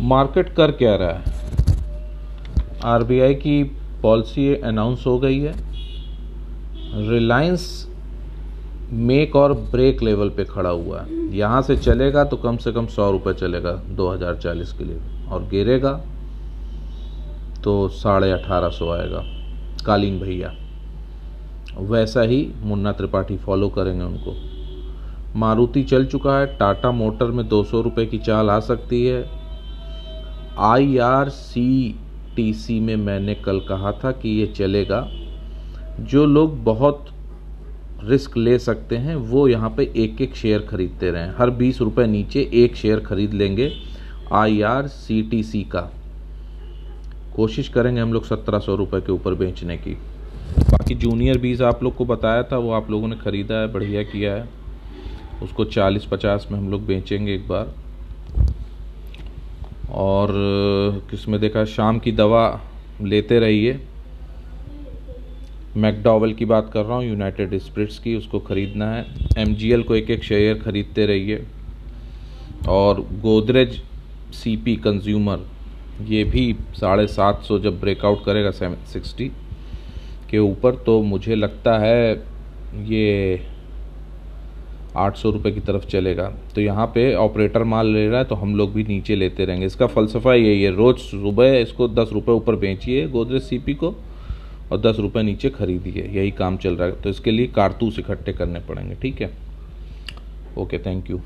Market कर क्या रहा है? आरबीआई की पॉलिसी अनाउंस हो गई है। रिलायंस मेक और ब्रेक लेवल पे खड़ा हुआ है। यहाँ से चलेगा तो कम से कम सौ रुपये चलेगा 2040 के लिए और गिरेगा तो साढ़े अठारह सौ आएगा। कालीन भैया, वैसा ही मुन्ना त्रिपाठी फॉलो करेंगे उनको। मारुति चल चुका है, टाटा मोटर में दो सौ रुपये की चाल आ सकती है। सी में मैंने कल कहा था कि ये चलेगा। जो लोग बहुत रिस्क ले सकते हैं, वो यहाँ पे एक एक शेयर खरीदते रहें। हर बीस रुपये नीचे एक शेयर खरीद लेंगे सी का। कोशिश करेंगे हम लोग सत्रह सौ रुपये के ऊपर बेचने की। बाकी जूनियर बीज आप लोग को बताया था, वो आप लोगों ने ख़रीदा है, बढ़िया किया है। उसको चालीस पचास में हम लोग बेचेंगे एक बार। और किसमें देखा, शाम की दवा लेते रहिए। मैकडॉवल की बात कर रहा हूँ, यूनाइटेड स्प्रिट्स की, उसको ख़रीदना है। एमजीएल को एक एक शेयर ख़रीदते रहिए। और गोदरेज सीपी कंज्यूमर ये भी साढ़े सात सौ जब ब्रेकआउट करेगा सेवन सिक्सटी के ऊपर तो मुझे लगता है, ये आठ सौ रुपये की तरफ़ चलेगा। तो यहाँ पे ऑपरेटर माल ले रहा है तो हम लोग भी नीचे लेते रहेंगे। इसका फ़लसफ़ा यही है, रोज़ सुबह इसको दस रुपये ऊपर बेचिए गोदरेज सीपी को और दस रुपये नीचे खरीदिए। यही काम चल रहा है। तो इसके लिए कारतूस इकट्ठे करने पड़ेंगे, ठीक है? Okay thank you